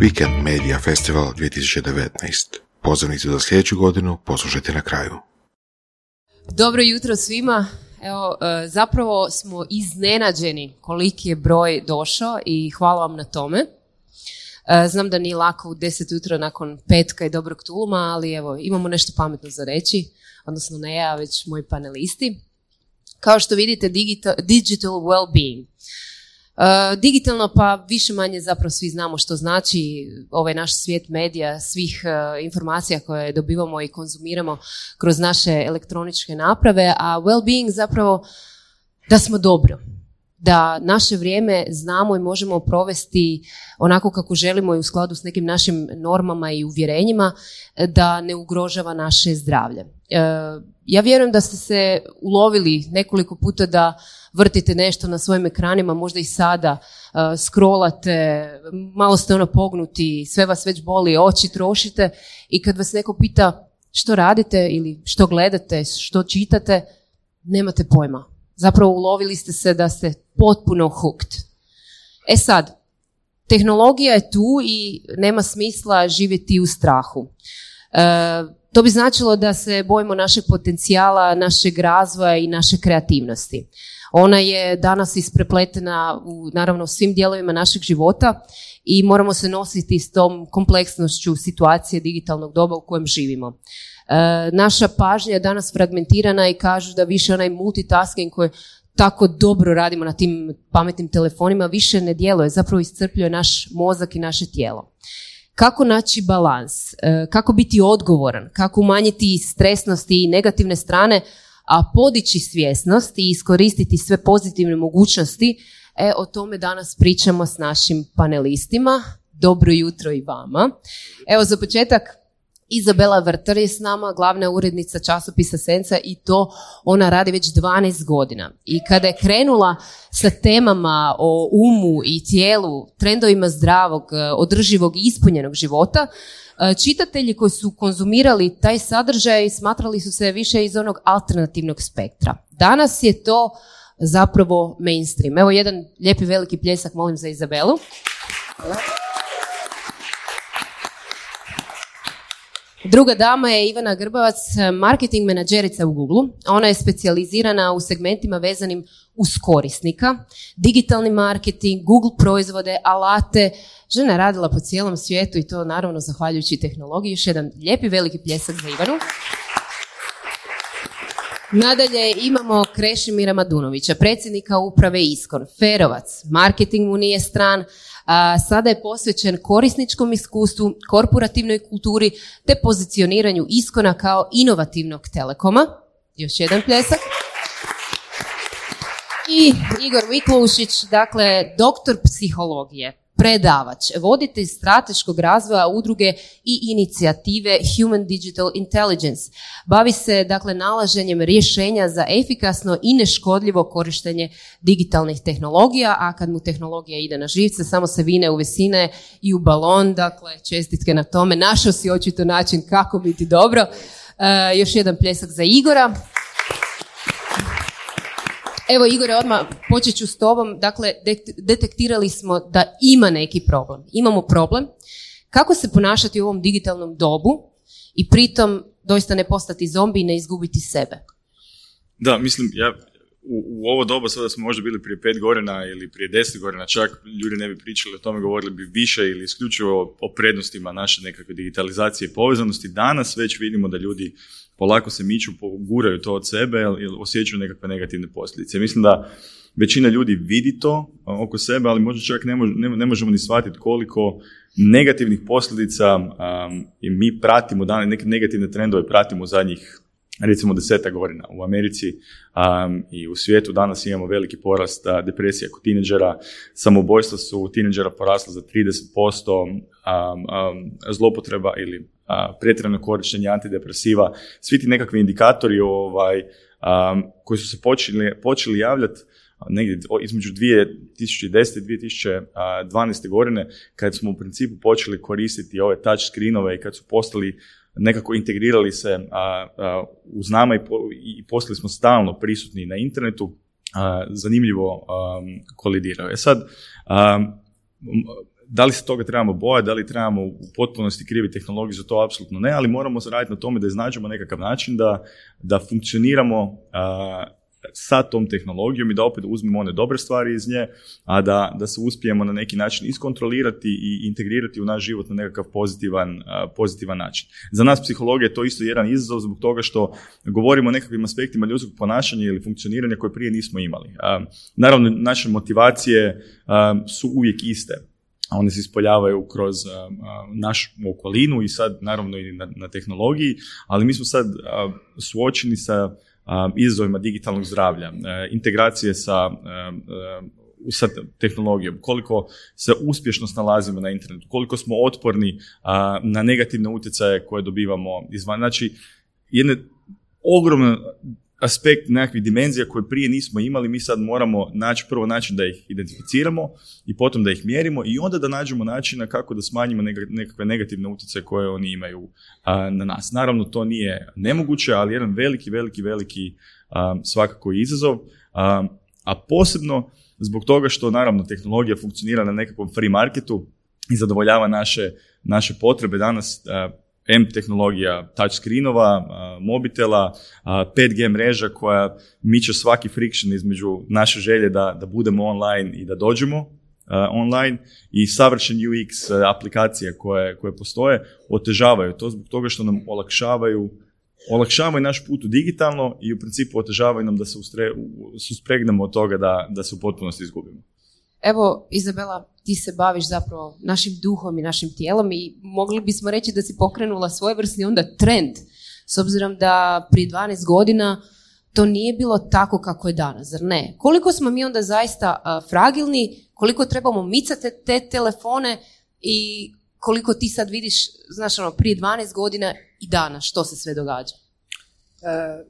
Weekend Media Festival 2019. Pozivnicu za sljedeću godinu poslušajte na kraju. Dobro jutro svima. Evo, e, zapravo smo iznenađeni koliki je broj došao i hvala vam na tome. E, znam da nije lako u deset jutra nakon petka i dobrog tuluma, ali evo, imamo nešto pametno za reći, odnosno ne ja, već moji panelisti. Kao što vidite, digital, digital well-being. Uh, digitalno pa više manje zapravo svi znamo što znači ovaj naš svijet medija, svih uh, informacija koje dobivamo i konzumiramo kroz naše elektroničke naprave, a well-being zapravo da smo dobro, da naše vrijeme znamo i možemo provesti onako kako želimo i u skladu s nekim našim normama i uvjerenjima, da ne ugrožava naše zdravlje. Uh, ja vjerujem da ste se ulovili nekoliko puta da vrtite nešto na svojim ekranima, možda i sada uh, scrollate, malo ste ono pognuti, sve vas već boli, oči trošite i kad vas neko pita što radite ili što gledate, što čitate, nemate pojma. Zapravo ulovili ste se da ste potpuno hooked. E sad, tehnologija je tu i nema smisla živjeti u strahu. Uh, to bi značilo da se bojimo našeg potencijala, našeg razvoja i naše kreativnosti. Ona je danas isprepletena u naravno svim dijelovima našeg života i moramo se nositi s tom kompleksnošću situacije digitalnog doba u kojem živimo. E, naša pažnja je danas fragmentirana i kažu da više onaj multitasking koji tako dobro radimo na tim pametnim telefonima više ne djeluje, zapravo iscrpljuje naš mozak i naše tijelo. Kako naći balans, e, kako biti odgovoran, kako umanjiti stresnosti i negativne strane, a podići svjesnost i iskoristiti sve pozitivne mogućnosti, e, o tome danas pričamo s našim panelistima. Dobro jutro i vama. Evo za početak, Izabela Vrtar je s nama, glavna urednica časopisa Senca i to ona radi već 12 godina. I kada je krenula sa temama o umu i tijelu, trendovima zdravog, održivog i ispunjenog života, E, čitatelji koji su konzumirali taj sadržaj smatrali su se više iz onog alternativnog spektra. Danas je to zapravo mainstream. Evo jedan lijepi veliki pljesak, molim za Izabelu. Druga dama je Ivana Grbavac, marketing menadžerica u Google. Ona je specijalizirana u segmentima vezanim uz korisnika, digitalni marketing, Google proizvode, alate. Žena je radila po cijelom svijetu i to naravno zahvaljujući tehnologiji. Još jedan lijepi veliki pljesak za Ivanu. Nadalje imamo Krešimira Madunovića, predsjednika uprave Iskon, Ferovac, marketing mu nije stran, a, sada je posvećen korisničkom iskustvu, korporativnoj kulturi te pozicioniranju Iskona kao inovativnog telekoma. Još jedan pljesak. I Igor Viklušić, dakle, doktor psihologije, predavač, voditelj strateškog razvoja udruge i inicijative Human Digital Intelligence. Bavi se dakle nalaženjem rješenja za efikasno i neškodljivo korištenje digitalnih tehnologija, a kad mu tehnologija ide na živce, samo se vine u visine i u balon, dakle čestitke na tome, našao si očito način kako biti dobro. E, još jedan pljesak za Igora. Evo Igore, odmah počet ću s tobom. Dakle, detektirali smo da ima neki problem. Imamo problem. Kako se ponašati u ovom digitalnom dobu i pritom doista ne postati zombi i ne izgubiti sebe? Da, mislim, ja, u, u ovo doba sada smo možda bili prije pet godina ili prije deset godina čak, ljudi ne bi pričali o tome, govorili bi više ili isključivo o prednostima naše nekakve digitalizacije i povezanosti. Danas već vidimo da ljudi polako se miču, guraju to od sebe ili osjećaju nekakve negativne posljedice. Mislim da većina ljudi vidi to oko sebe, ali možda čak ne, ne, možemo ni shvatiti koliko negativnih posljedica i mi pratimo, dane, neke negativne trendove pratimo zadnjih recimo deseta godina. U Americi i u svijetu danas imamo veliki porast depresija kod tineđera, samobojstva su tineđera porasla za 30%, um, zlopotreba ili pretjerano korištenje antidepresiva, svi ti nekakvi indikatori ovaj, koji su se počeli, počeli javljati negdje između 2010. i 2012. godine kad smo u principu počeli koristiti ove touch screenove i kad su postali nekako integrirali se uz nama i, i postali smo stalno prisutni na internetu, zanimljivo kolidiraju. E sad, da li se toga trebamo bojati, da li trebamo u potpunosti krivi tehnologiju za to, apsolutno ne, ali moramo raditi na tome da iznađemo nekakav način da, da funkcioniramo sa tom tehnologijom i da opet uzmemo one dobre stvari iz nje, a da, da se uspijemo na neki način iskontrolirati i integrirati u naš život na nekakav pozitivan, pozitivan način. Za nas psihologija je to isto jedan izazov zbog toga što govorimo o nekakvim aspektima ljudskog ponašanja ili funkcioniranja koje prije nismo imali. Naravno, naše motivacije su uvijek iste a one se ispoljavaju kroz našu okolinu i sad naravno i na, na tehnologiji, ali mi smo sad suočeni sa izazovima digitalnog zdravlja, e, integracije sa, e, e, sa tehnologijom, koliko se uspješno snalazimo na internetu, koliko smo otporni na negativne utjecaje koje dobivamo izvan. Znači, jedne ogromne aspekt nekakvih dimenzija koje prije nismo imali, mi sad moramo naći prvo način da ih identificiramo i potom da ih mjerimo i onda da nađemo načina kako da smanjimo nekakve negativne utjecaje koje oni imaju na nas. Naravno, to nije nemoguće, ali jedan veliki, veliki, veliki svakako izazov, a posebno zbog toga što naravno tehnologija funkcionira na nekakvom free marketu i zadovoljava naše, naše potrebe danas M tehnologija touchscreenova, mobitela, 5G mreža koja miče svaki friction između naše želje da, da budemo online i da dođemo online i savršen UX aplikacije koje, koje postoje otežavaju to zbog toga što nam olakšavaju olakšavaju naš put u digitalno i u principu otežavaju nam da se ustre, suspregnemo od toga da, da se u potpunosti izgubimo. Evo, Izabela, ti se baviš zapravo našim duhom i našim tijelom i mogli bismo reći da si pokrenula svojevrsni onda trend, s obzirom da prije 12 godina to nije bilo tako kako je danas, zar ne? Koliko smo mi onda zaista fragilni, koliko trebamo micati te telefone i koliko ti sad vidiš, znaš ono, prije 12 godina i danas, što se sve događa? E,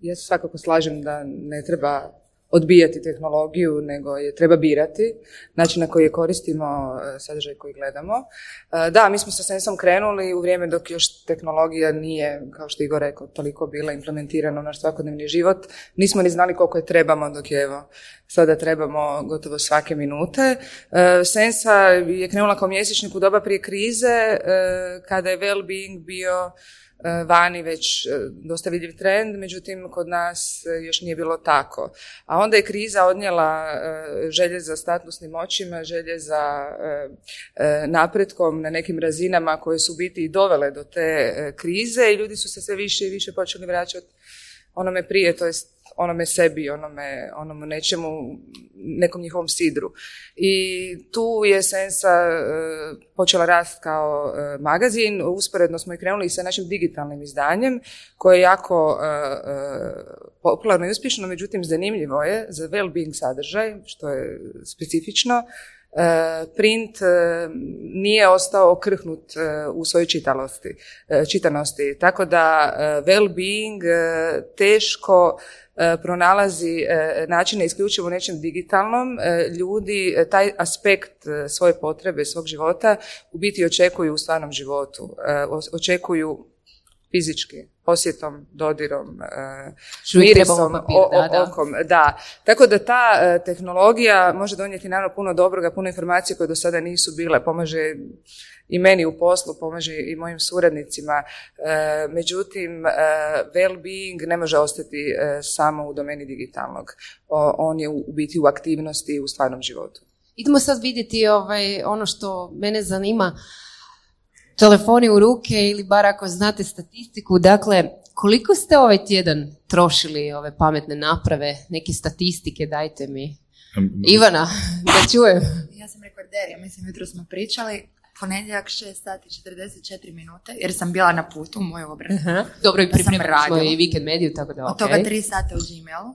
ja se svakako slažem da ne treba odbijati tehnologiju, nego je treba birati način na koji je koristimo, e, sadržaj koji gledamo. E, da, mi smo sa Sensom krenuli u vrijeme dok još tehnologija nije, kao što Igor rekao, toliko bila implementirana u naš svakodnevni život. Nismo ni znali koliko je trebamo, dok je evo, sada trebamo gotovo svake minute. E, Sensa je krenula kao mjesečnik u doba prije krize, kada je well-being bio vani već e, dosta vidljiv trend, međutim kod nas e, još nije bilo tako. A onda je kriza odnijela želje za statusnim moćima, želje za napretkom na nekim razinama koje su biti i dovele do te krize i ljudi su se sve više i više počeli vraćati onome prije, to jest onome sebi, onome, onome nečemu, nekom njihovom sidru. I tu je Sensa e, počela rast kao e, magazin, usporedno smo i krenuli sa našim digitalnim izdanjem, koje je jako e, popularno i uspješno, međutim zanimljivo je za well-being sadržaj, što je specifično, print nije ostao okrhnut u svojoj čitalosti, čitanosti. Tako da well-being teško E, pronalazi e, načine isključivo u nečem digitalnom, e, ljudi taj aspekt svoje potrebe, svog života u biti očekuju u stvarnom životu. Očekuju fizički, osjetom, dodirom, mirisom, da, okom. Da. Tako da ta tehnologija može donijeti naravno puno dobroga, puno informacije koje do sada nisu bile, pomaže i meni u poslu, pomaže i mojim suradnicima. E, međutim, e, well-being ne može ostati e, samo u domeni digitalnog. On je u biti u aktivnosti u stvarnom životu. Idemo sad vidjeti ovaj, ono što mene zanima, telefoni u ruke ili bar ako znate statistiku, dakle, koliko ste ovaj tjedan trošili ove pametne naprave, neke statistike, dajte mi. Ivana, da čujem. Ja sam rekorderija, mislim, jutro smo pričali, ponedjeljak 6 sati 44 minute, jer sam bila na putu u moj obraz. Uh-huh. Dobro, i pripremili smo i vikend mediju, tako da Od toga 3 sata u Gmailu.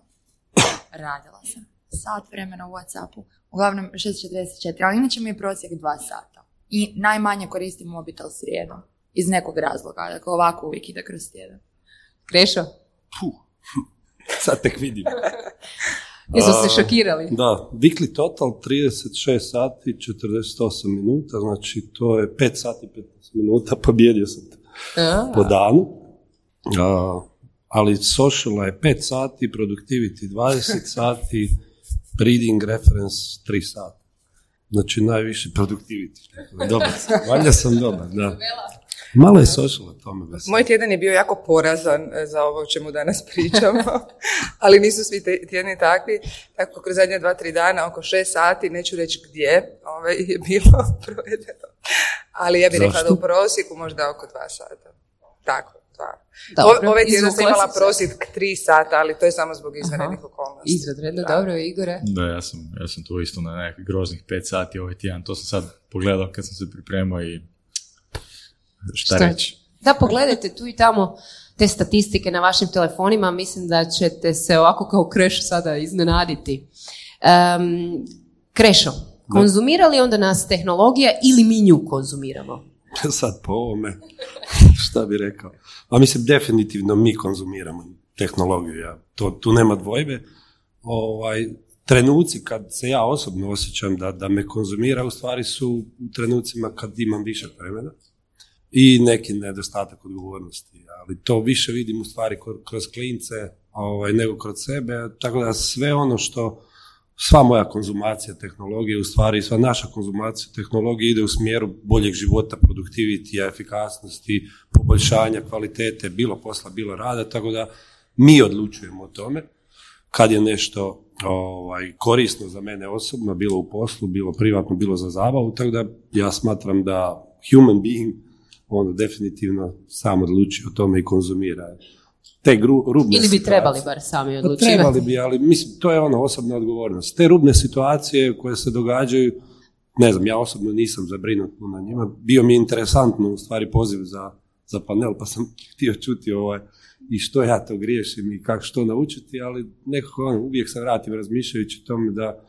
Radila sam. Sat vremena u Whatsappu. Uglavnom 6.44, ali inače mi je prosjek 2 sata. I najmanje koristim mobitel srijedom. Iz nekog razloga. Dakle, ovako uvijek ide kroz tjedan. Krešo? Puh. Sad tek vidim. Jesu se šokirali? Da, weekly total 36 sati 48 minuta, znači to je 5 sati 15 minuta, pobjedio sam te po danu. A, ali social je 5 sati, productivity 20 sati, reading reference 3 sati. Znači najviše produktiviti. Dobar sam. Valjda sam dobar, da. Malo je social o tome. Moj tjedan je bio jako porazan e, za ovo o čemu danas pričamo, ali nisu svi tjedni takvi. Tako kroz zadnje dva, tri dana, oko šest sati, neću reći gdje ovaj, je bilo provedeno. Ali ja bih rekla da u prosjeku možda oko dva sata. Tako. Dobro, Ove tjedan sam imala prosjek tri sata, ali to je samo zbog izvanrednih okolnosti. Izvanredno, dobro, Igore. Da, ja sam, ja sam tu isto na nekakvih groznih pet sati ovaj tjedan. To sam sad pogledao kad sam se pripremao i šta, šta reći. Da, pogledajte tu i tamo te statistike na vašim telefonima. Mislim da ćete se ovako kao kreš sada iznenaditi. Um, krešo, konzumira li onda nas tehnologija ili mi nju konzumiramo? Sad po ovome, šta bi rekao. A mislim, definitivno mi konzumiramo tehnologiju, ja. to, tu nema dvojbe. Ovaj, trenuci kad se ja osobno osjećam da, da me konzumira, u stvari su u trenucima kad imam više vremena i neki nedostatak odgovornosti. Ali to više vidim u stvari kroz klince ovaj, nego kroz sebe, tako da sve ono što sva moja konzumacija tehnologije, u stvari sva naša konzumacija tehnologije ide u smjeru boljeg života, produktivitija, efikasnosti, poboljšanja kvalitete, bilo posla, bilo rada, tako da mi odlučujemo o tome kad je nešto ovaj, korisno za mene osobno, bilo u poslu, bilo privatno, bilo za zabavu, tako da ja smatram da human being ono definitivno sam odluči o tome i konzumira te gru, rubne Ili bi trebali bar sami pa odlučivati. Trebali bi, ali mislim, to je ono osobna odgovornost. Te rubne situacije koje se događaju, ne znam, ja osobno nisam zabrinut na njima. Bio mi je interesantno u stvari poziv za, za panel, pa sam htio čuti ovaj, i što ja to griješim i kako što naučiti, ali nekako ono, uvijek se vratim razmišljajući tome da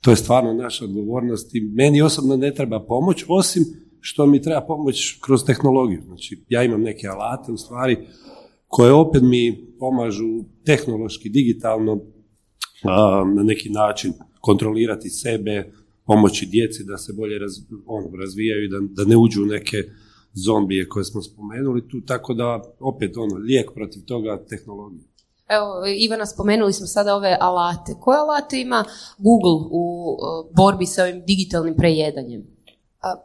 to je stvarno naša odgovornost i meni osobno ne treba pomoć, osim što mi treba pomoć kroz tehnologiju. Znači, ja imam neke alate, u stvari, koje opet mi pomažu tehnološki, digitalno na neki način kontrolirati sebe, pomoći djeci da se bolje ono, razvijaju i da, da ne uđu u neke zombije koje smo spomenuli tu, tako da opet ono, lijek protiv toga tehnologija. Evo, Ivana, spomenuli smo sada ove alate. Koje alate ima Google u borbi sa ovim digitalnim prejedanjem?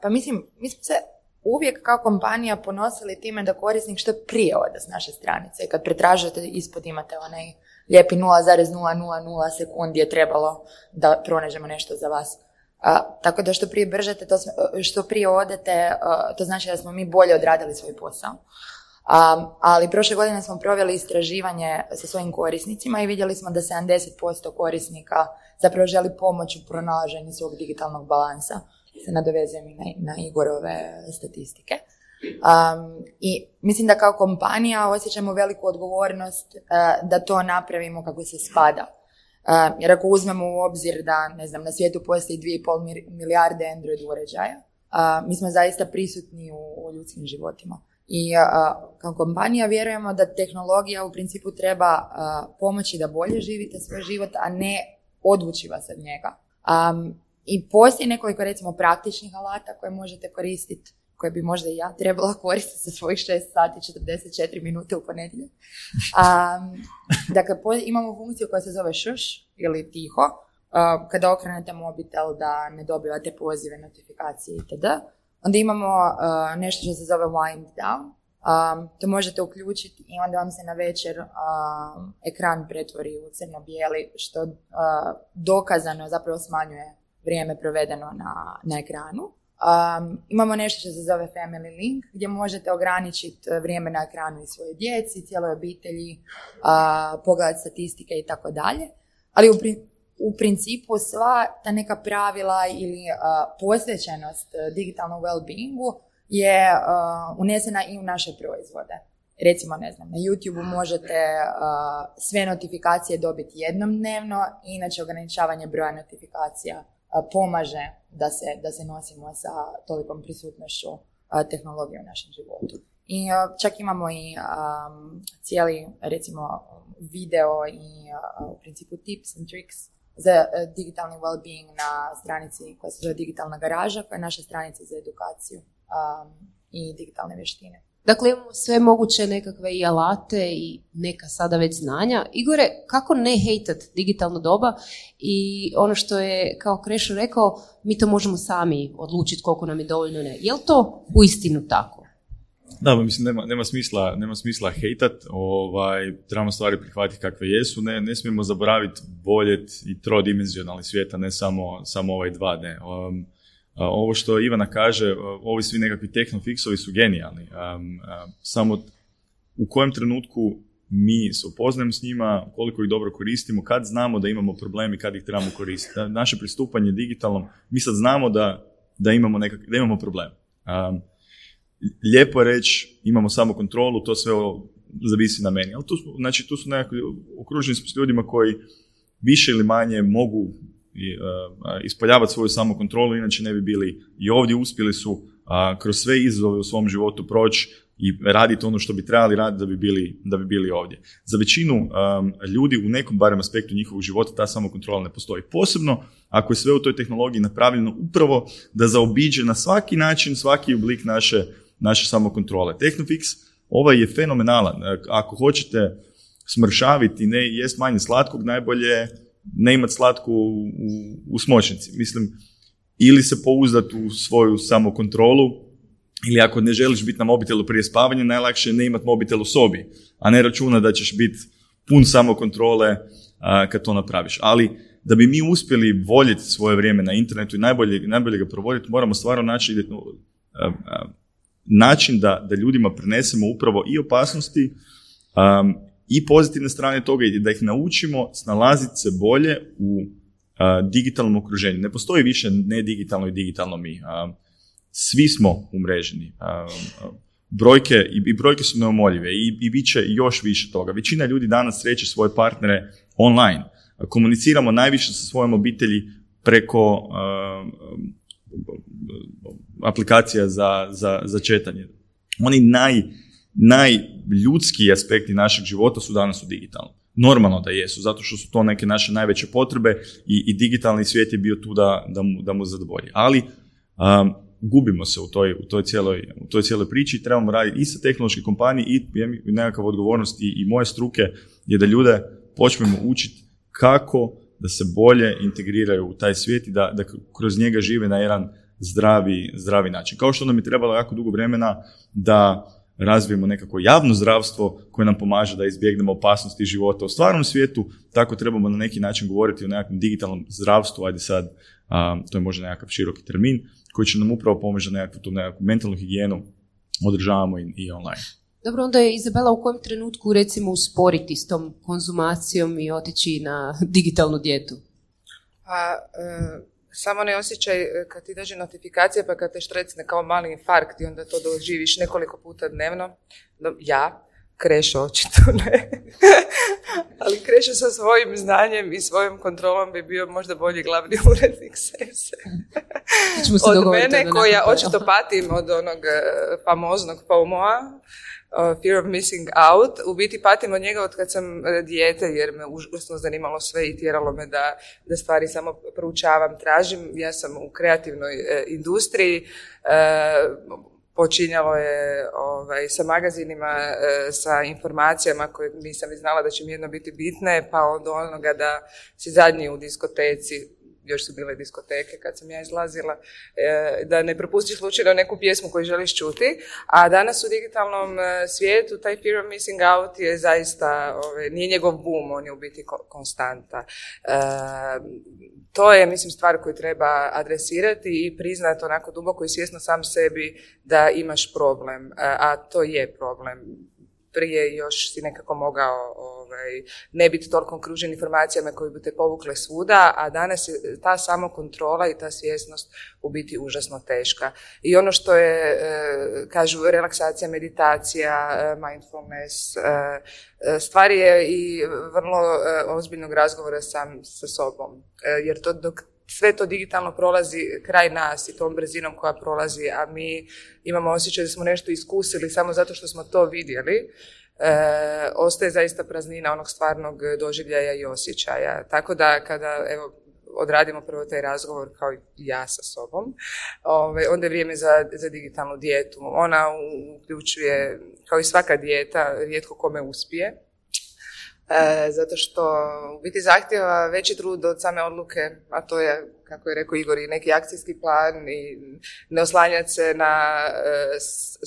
Pa mislim, mi smo se uvijek kao kompanija ponosili time da korisnik što prije ode s naše stranice. Kad pretražujete ispod imate onaj lijepi 0,000 sekundi je trebalo da pronađemo nešto za vas. tako da što prije bržete, to, što prije odete, to znači da smo mi bolje odradili svoj posao. ali prošle godine smo proveli istraživanje sa svojim korisnicima i vidjeli smo da 70% korisnika zapravo želi pomoć u pronalaženju svog digitalnog balansa se nadovezujem i na, na Igorove statistike. Um, I mislim da kao kompanija osjećamo veliku odgovornost uh, da to napravimo kako se spada. Uh, jer ako uzmemo u obzir da, ne znam, na svijetu postoji 2,5 milijarde Android uređaja, uh, mi smo zaista prisutni u, u ljudskim životima. I kao kompanija vjerujemo da tehnologija u principu treba pomoći da bolje živite svoj život, a ne odvući vas od njega. Um, i postoji nekoliko recimo praktičnih alata koje možete koristiti, koje bi možda i ja trebala koristiti sa svojih 6 sati 44 minute u ponedjeljak. Um, dakle, imamo funkciju koja se zove šuš ili tiho. Uh, kada okrenete mobitel da ne dobivate pozive, notifikacije itd. Onda imamo uh, nešto što se zove wind down. Um, to možete uključiti i onda vam se na večer um, ekran pretvori u crno-bijeli, što dokazano zapravo smanjuje vrijeme provedeno na, na ekranu. Um, imamo nešto što se zove Family Link, gdje možete ograničiti e, vrijeme na ekranu i svoje djeci, cijeloj obitelji, uh, pogledati statistike i tako dalje. Ali u, u principu sva ta neka pravila ili uh, posvećenost uh, digitalnom well-beingu je uh, unesena i u naše proizvode. Recimo, ne znam, na YouTube možete sve notifikacije dobiti jednom dnevno, inače ograničavanje broja notifikacija pomaže da se, da se nosimo sa tolikom prisutnošću tehnologije u našem životu. I čak imamo i cijeli, recimo, video i u principu tips and tricks za digitalni well-being na stranici koja se zove Digitalna garaža, koja je naša stranica za edukaciju i digitalne vještine. Dakle, imamo sve moguće nekakve i alate i neka sada već znanja. Igore, kako ne hejtat digitalno doba i ono što je kao Krešo rekao, mi to možemo sami odlučiti koliko nam je dovoljno ne. Je li to uistinu tako? Da, mislim, nema, nema, smisla, nema smisla hejtat, ovaj, trebamo stvari prihvatiti kakve jesu, ne, ne smijemo zaboraviti boljet i trodimenzionalni svijeta, ne samo, samo ovaj dva, ne. Um, ovo što Ivana kaže, ovi svi nekakvi tehnofixovi su genijalni. Samo u kojem trenutku mi se upoznajemo s njima, koliko ih dobro koristimo, kad znamo da imamo problemi, kad ih trebamo koristiti. Naše pristupanje digitalnom, mi sad znamo da, da, imamo, nekak, da imamo problem. lijepo je reći, imamo samo kontrolu, to sve zavisi na meni. Ali tu, znači, tu su nekakvi, okruženi smo s ljudima koji više ili manje mogu i, ispoljavati svoju samokontrolu, inače ne bi bili i ovdje uspjeli su kroz sve izazove u svom životu proći i raditi ono što bi trebali raditi da bi bili, da bi bili ovdje. Za većinu ljudi u nekom barem aspektu njihovog života ta samokontrola ne postoji. Posebno ako je sve u toj tehnologiji napravljeno upravo da zaobiđe na svaki način svaki oblik naše, naše samokontrole. Technofix ovaj je fenomenalan. Ako hoćete smršaviti, ne jest manje slatkog, najbolje ne imati slatku u, u, smočnici. Mislim, ili se pouzdati u svoju samokontrolu, ili ako ne želiš biti na mobitelu prije spavanja, najlakše je ne imati mobitel u sobi, a ne računa da ćeš biti pun samokontrole a, kad to napraviš. Ali da bi mi uspjeli voljeti svoje vrijeme na internetu i najbolje, najbolje ga provoditi, moramo stvarno naći način da, da ljudima prenesemo upravo i opasnosti i pozitivne strane toga je da ih naučimo snalaziti se bolje u digitalnom okruženju. Ne postoji više nedigitalno i digitalno mi. svi smo umreženi. brojke, i, brojke su neumoljive i, i bit će još više toga. Većina ljudi danas sreće svoje partnere online. Komuniciramo najviše sa svojom obitelji preko aplikacija za, za, za četanje. Oni naj, najljudskiji aspekti našeg života su danas u digitalnom. Normalno da jesu, zato što su to neke naše najveće potrebe i, i digitalni svijet je bio tu da, da, mu, da mu zadovolji. Ali um, gubimo se u toj, u toj, cijeloj, u toj cijeloj priči trebamo raditi i sa tehnološke kompanije i nekakav odgovornost i, i moje struke je da ljude počnemo učiti kako da se bolje integriraju u taj svijet i da, da kroz njega žive na jedan zdravi, zdravi način. Kao što nam je trebalo jako dugo vremena da razvijemo nekako javno zdravstvo koje nam pomaže da izbjegnemo opasnosti života u stvarnom svijetu, tako trebamo na neki način govoriti o nekakvom digitalnom zdravstvu, ajde sad, to je možda nekakav široki termin, koji će nam upravo pomoći da nekakvu tu nekakvu mentalnu higijenu održavamo i, i online. Dobro, onda je Izabela u kojem trenutku recimo usporiti s tom konzumacijom i otići na digitalnu dijetu? A, e, samo ne osjećaj e, kad ti dođe notifikacija pa kad te štrecne kao mali infarkt i onda to doživiš nekoliko puta dnevno. Ja, Krešo očito ne. Ali Krešo sa svojim znanjem i svojom kontrolom bi bio možda bolji glavni urednik sese. od mene koja očito patim od onog e, famoznog FOMO-a, Uh, fear of missing out. U biti patim od njega od kad sam e, dijete jer me užasno zanimalo sve i tjeralo me da, da stvari samo proučavam, tražim. Ja sam u kreativnoj e, industriji. Počinjalo je ovaj, sa magazinima, sa informacijama koje nisam i znala da će mi jedno biti bitne, pa od onoga da si zadnji u diskoteci, još su bile diskoteke kad sam ja izlazila, e, da ne propustiš slučajno neku pjesmu koju želiš čuti, a danas u digitalnom e, svijetu taj fear of missing out je zaista, ove, nije njegov boom, on je u biti konstanta. E, to je, mislim, stvar koju treba adresirati i priznati onako duboko i svjesno sam sebi da imaš problem, a to je problem prije još si nekako mogao ovaj, ne biti toliko okružen informacijama koje bi te povukle svuda, a danas je ta samokontrola i ta svjesnost u biti užasno teška. I ono što je, e, kažu, relaksacija, meditacija, e, mindfulness, e, stvari je i vrlo ozbiljnog razgovora sam sa sobom. Jer to dok sve to digitalno prolazi kraj nas i tom brzinom koja prolazi, a mi imamo osjećaj da smo nešto iskusili samo zato što smo to vidjeli, e, ostaje zaista praznina onog stvarnog doživljaja i osjećaja. Tako da kada, evo, odradimo prvo taj razgovor kao i ja sa sobom. Ove, onda je vrijeme za, za digitalnu dijetu. Ona uključuje, kao i svaka dijeta, rijetko kome uspije. E, zato što u biti zahtjeva veći trud od same odluke, a to je, kako je rekao Igor, i neki akcijski plan i ne oslanjati se na e,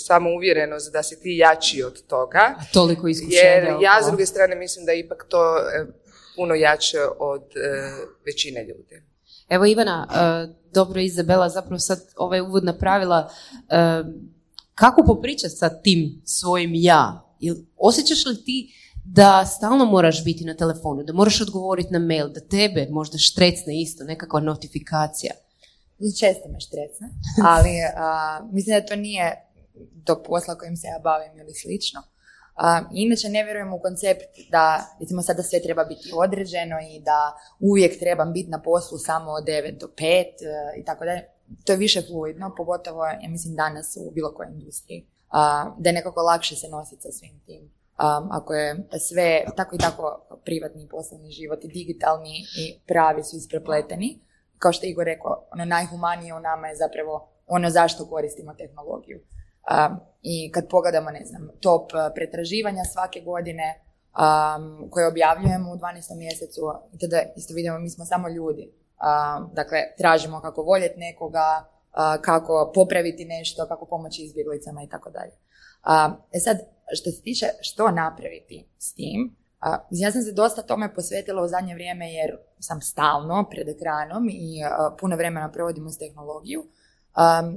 samu uvjerenost da si ti jači od toga. A toliko iskušenja. Jer ja s druge strane mislim da je ipak to e, puno jače od e, većine ljudi. Evo Ivana, e, dobro Izabela zapravo sad ovaj uvod napravila. Kako popričati sa tim svojim ja? Osjećaš li ti da stalno moraš biti na telefonu, da moraš odgovoriti na mail, da tebe možda štrecne isto, nekakva notifikacija? Često me štrecne, ali mislim da to nije do posla kojim se ja bavim ili slično. inače ne vjerujem u koncept da recimo sada sve treba biti određeno i da uvijek trebam biti na poslu samo od 9 do 5 e, i tako dalje. To je više fluidno, pogotovo ja mislim danas u bilo kojoj industriji. da je nekako lakše se nositi sa svim tim um, ako je sve tako i tako privatni poslovni život i digitalni i pravi su isprepleteni. Kao što je Igor rekao, ono najhumanije u nama je zapravo ono zašto koristimo tehnologiju. Um, I kad pogledamo, ne znam, top uh, pretraživanja svake godine um, koje objavljujemo u 12. mjesecu, tada isto vidimo, mi smo samo ljudi. Dakle, tražimo kako voljeti nekoga, uh, kako popraviti nešto, kako pomoći izbjeglicama i tako dalje. E sad, što se tiče što napraviti s tim, ja sam se dosta tome posvetila u zadnje vrijeme jer sam stalno pred ekranom i puno vremena provodim uz tehnologiju.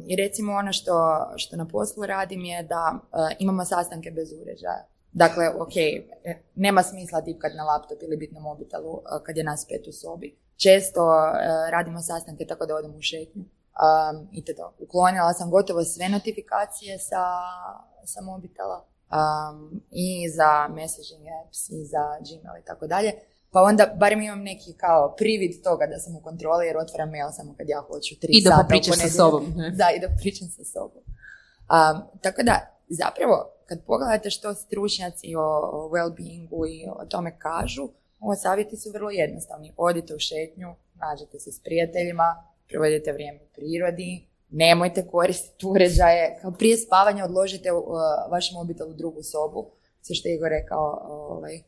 I recimo ono što, što na poslu radim je da imamo sastanke bez uređaja. Dakle, ok, e, nema smisla tipkat na laptop ili biti na mobitelu kad je nas pet u sobi. Često radimo sastanke tako da odem u šetnju. Um, I to. Uklonila sam gotovo sve notifikacije sa, sa mobitela um, i za messaging apps i za Gmail i tako dalje. Pa onda barem imam neki kao privid toga da sam u kontroli jer otvaram mail samo kad ja hoću tri I da sata. sa sobom. Da, i da pričam sa sobom. Um, tako da, zapravo, kad pogledate što stručnjaci o, o well-beingu i o tome kažu, ovo savjeti su vrlo jednostavni. Odite u šetnju, nađete se s prijateljima, provedite vrijeme u prirodi, nemojte koristiti uređaje, kao prije spavanja odložite uh, vaš mobitel u drugu sobu, sve što je Igor rekao, ovaj,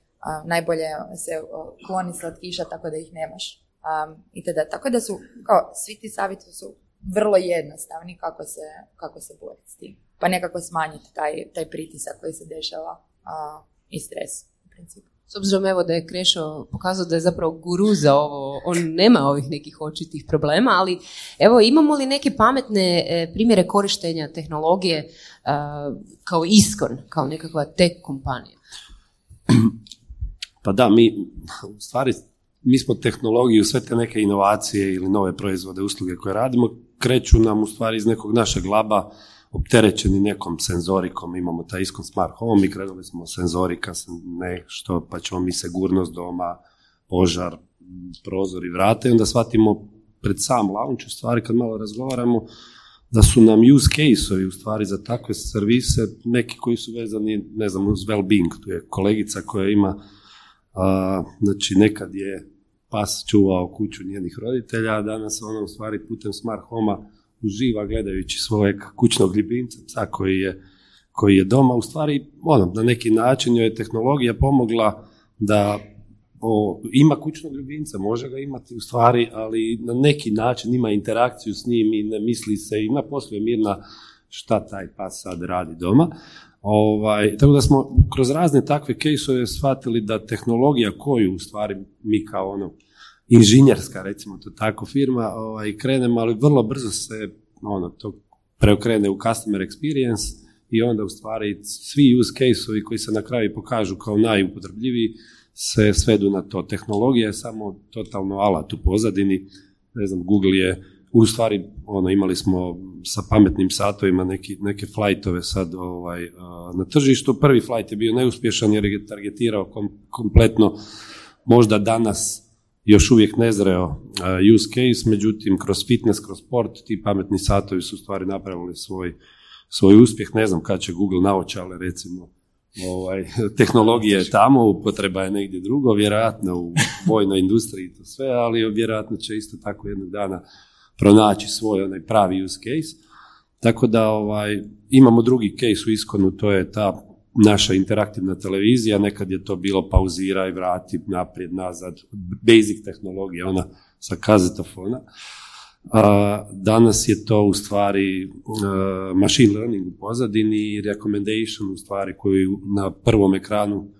najbolje se uh, kloni slatkiša tako da ih nemaš. Um, i tada, tako da su, kao, svi ti savjeti su vrlo jednostavni kako se, kako se boriti s tim. Pa nekako smanjiti taj, taj pritisak koji se dešava uh, i stres u principu. S obzirom evo da je Krešo pokazao da je zapravo guru za ovo, on nema ovih nekih očitih problema, ali evo imamo li neke pametne e, primjere korištenja tehnologije e, kao iskon, kao nekakva tech kompanija? Pa da, mi u stvari mi smo tehnologiju, sve te neke inovacije ili nove proizvode, usluge koje radimo, kreću nam u stvari iz nekog našeg laba, opterećeni nekom senzorikom, imamo taj iskon smart home i krenuli smo senzorika, nešto, pa ćemo mi sigurnost doma, požar, prozor i vrate i onda shvatimo pred sam launch u stvari kad malo razgovaramo da su nam use case-ovi u stvari za takve servise neki koji su vezani, ne znam, uz well-being. Tu je kolegica koja ima, a, znači nekad je pas čuvao kuću njenih roditelja, a danas ona u stvari putem smart homa uživa gledajući svojeg kućnog ljubimca, psa koji je, koji je doma. U stvari, ono, na neki način joj je tehnologija pomogla da o, ima kućnog ljubimca, može ga imati u stvari, ali na neki način ima interakciju s njim i ne misli se, ima poslije mirna šta taj pas sad radi doma. Ovaj, tako da smo kroz razne takve kejsove shvatili da tehnologija koju u stvari mi kao ono inženjerska, recimo to tako, firma, ovaj, krenemo, ali vrlo brzo se ono, to preokrene u customer experience i onda u stvari svi use case-ovi koji se na kraju pokažu kao najupotrebljiviji se svedu na to. Tehnologija je samo totalno alat u pozadini. Ne znam, Google je u stvari ono, imali smo sa pametnim satovima neki, neke flightove sad ovaj, na tržištu. Prvi flight je bio neuspješan jer je targetirao kompletno možda danas još uvijek nezreo use case, međutim kroz fitness, kroz sport ti pametni satovi su stvari napravili svoj, svoj uspjeh, ne znam kad će Google naočale recimo ovaj, tehnologija je tamo, upotreba je negdje drugo, vjerojatno u vojnoj industriji to sve, ali vjerojatno će isto tako jednog dana pronaći svoj onaj pravi use case. Tako da ovaj, imamo drugi case u Iskonu, to je ta naša interaktivna televizija, nekad je to bilo pauziraj, vrati, naprijed, nazad, basic tehnologija, ona sa kazetofona. A, danas je to u stvari machine learning u pozadini i recommendation u stvari koju na prvom ekranu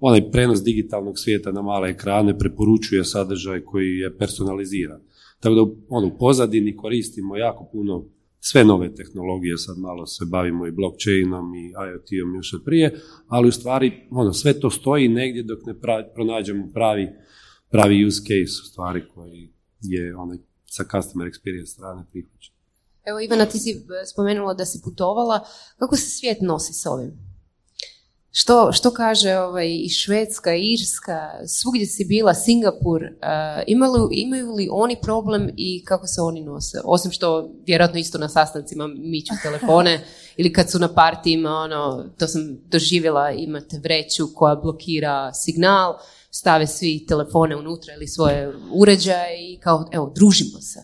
onaj prenos digitalnog svijeta na male ekrane preporučuje sadržaj koji je personaliziran. Tako da ono, u pozadini koristimo jako puno sve nove tehnologije, sad malo se bavimo i blockchainom i IoT-om još od prije, ali u stvari ono, sve to stoji negdje dok ne pronađemo pravi, pravi use case u stvari koji je onaj sa customer experience strane prihvaćen. Evo Ivana, ti si spomenula da si putovala. Kako se svijet nosi s ovim? Što, što kaže ovaj, i Švedska, i Irska, svugdje si bila, Singapur, uh, imaju, imaju li oni problem i kako se oni nose? Osim što vjerojatno isto na sastancima miću telefone ili kad su na partijima, ono, to sam doživjela, imate vreću koja blokira signal, stave svi telefone unutra ili svoje uređaje i kao, evo, družimo se.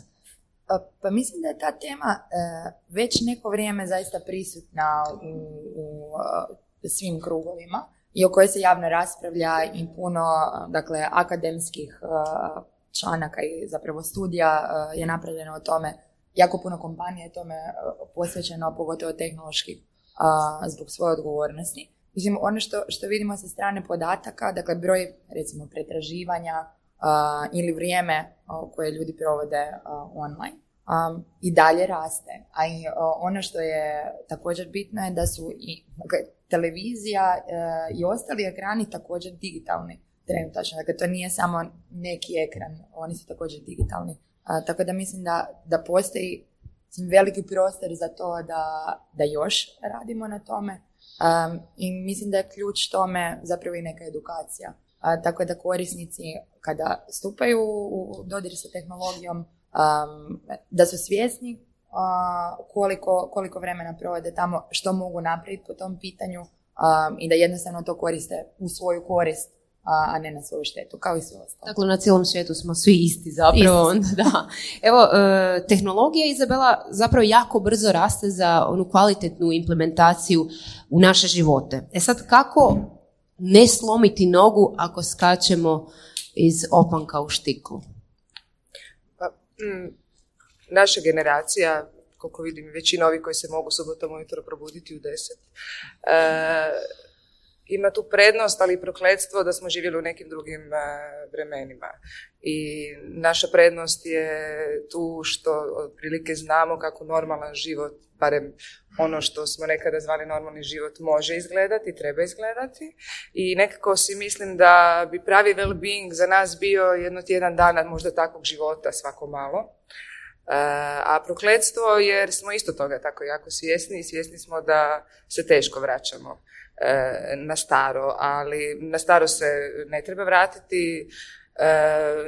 Pa, pa mislim da je ta tema uh, već neko vrijeme zaista prisutna u, u svim krugovima i o kojoj se javno raspravlja i puno dakle, akademskih uh, članaka i zapravo studija uh, je napravljeno o tome. Jako puno kompanija je tome uh, posvećeno, pogotovo tehnološki, zbog svoje odgovornosti. Mislim, ono što, što vidimo sa strane podataka, dakle broj recimo pretraživanja ili vrijeme koje ljudi provode online, um, i dalje raste. A i ono što je također bitno je da su i dakle, televizija e, i ostali ekrani također digitalni trenutačno. Dakle, to nije samo neki ekran, oni su također digitalni. tako da mislim da, da postoji veliki prostor za to da, da još radimo na tome. Um, I mislim da je ključ tome zapravo i neka edukacija. tako da korisnici kada stupaju u dodir sa tehnologijom, um, da su svjesni koliko, koliko vremena provode tamo, što mogu napraviti po tom pitanju um, i da jednostavno to koriste u svoju korist, a ne na svoju štetu, kao i sve ostalo. Dakle, na cijelom svijetu smo svi isti zapravo. Isti. da. Evo, uh, tehnologija Izabela zapravo jako brzo raste za onu kvalitetnu implementaciju u naše živote. E sad, kako ne slomiti nogu ako skačemo iz opanka u štiklu? Pa, mm, naša generacija koliko vidim većina ovih koji se mogu subotom ujutro probuditi u deset, e, ima tu prednost, ali i prokledstvo da smo živjeli u nekim drugim e, vremenima. I naša prednost je tu što otprilike znamo kako normalan život, barem ono što smo nekada zvali normalni život, može izgledati, treba izgledati. I nekako si mislim da bi pravi well-being za nas bio jedno tjedan dana možda takvog života svako malo. A prokletstvo jer smo isto toga tako jako svjesni i svjesni smo da se teško vraćamo e, na staro, ali na staro se ne treba vratiti, e,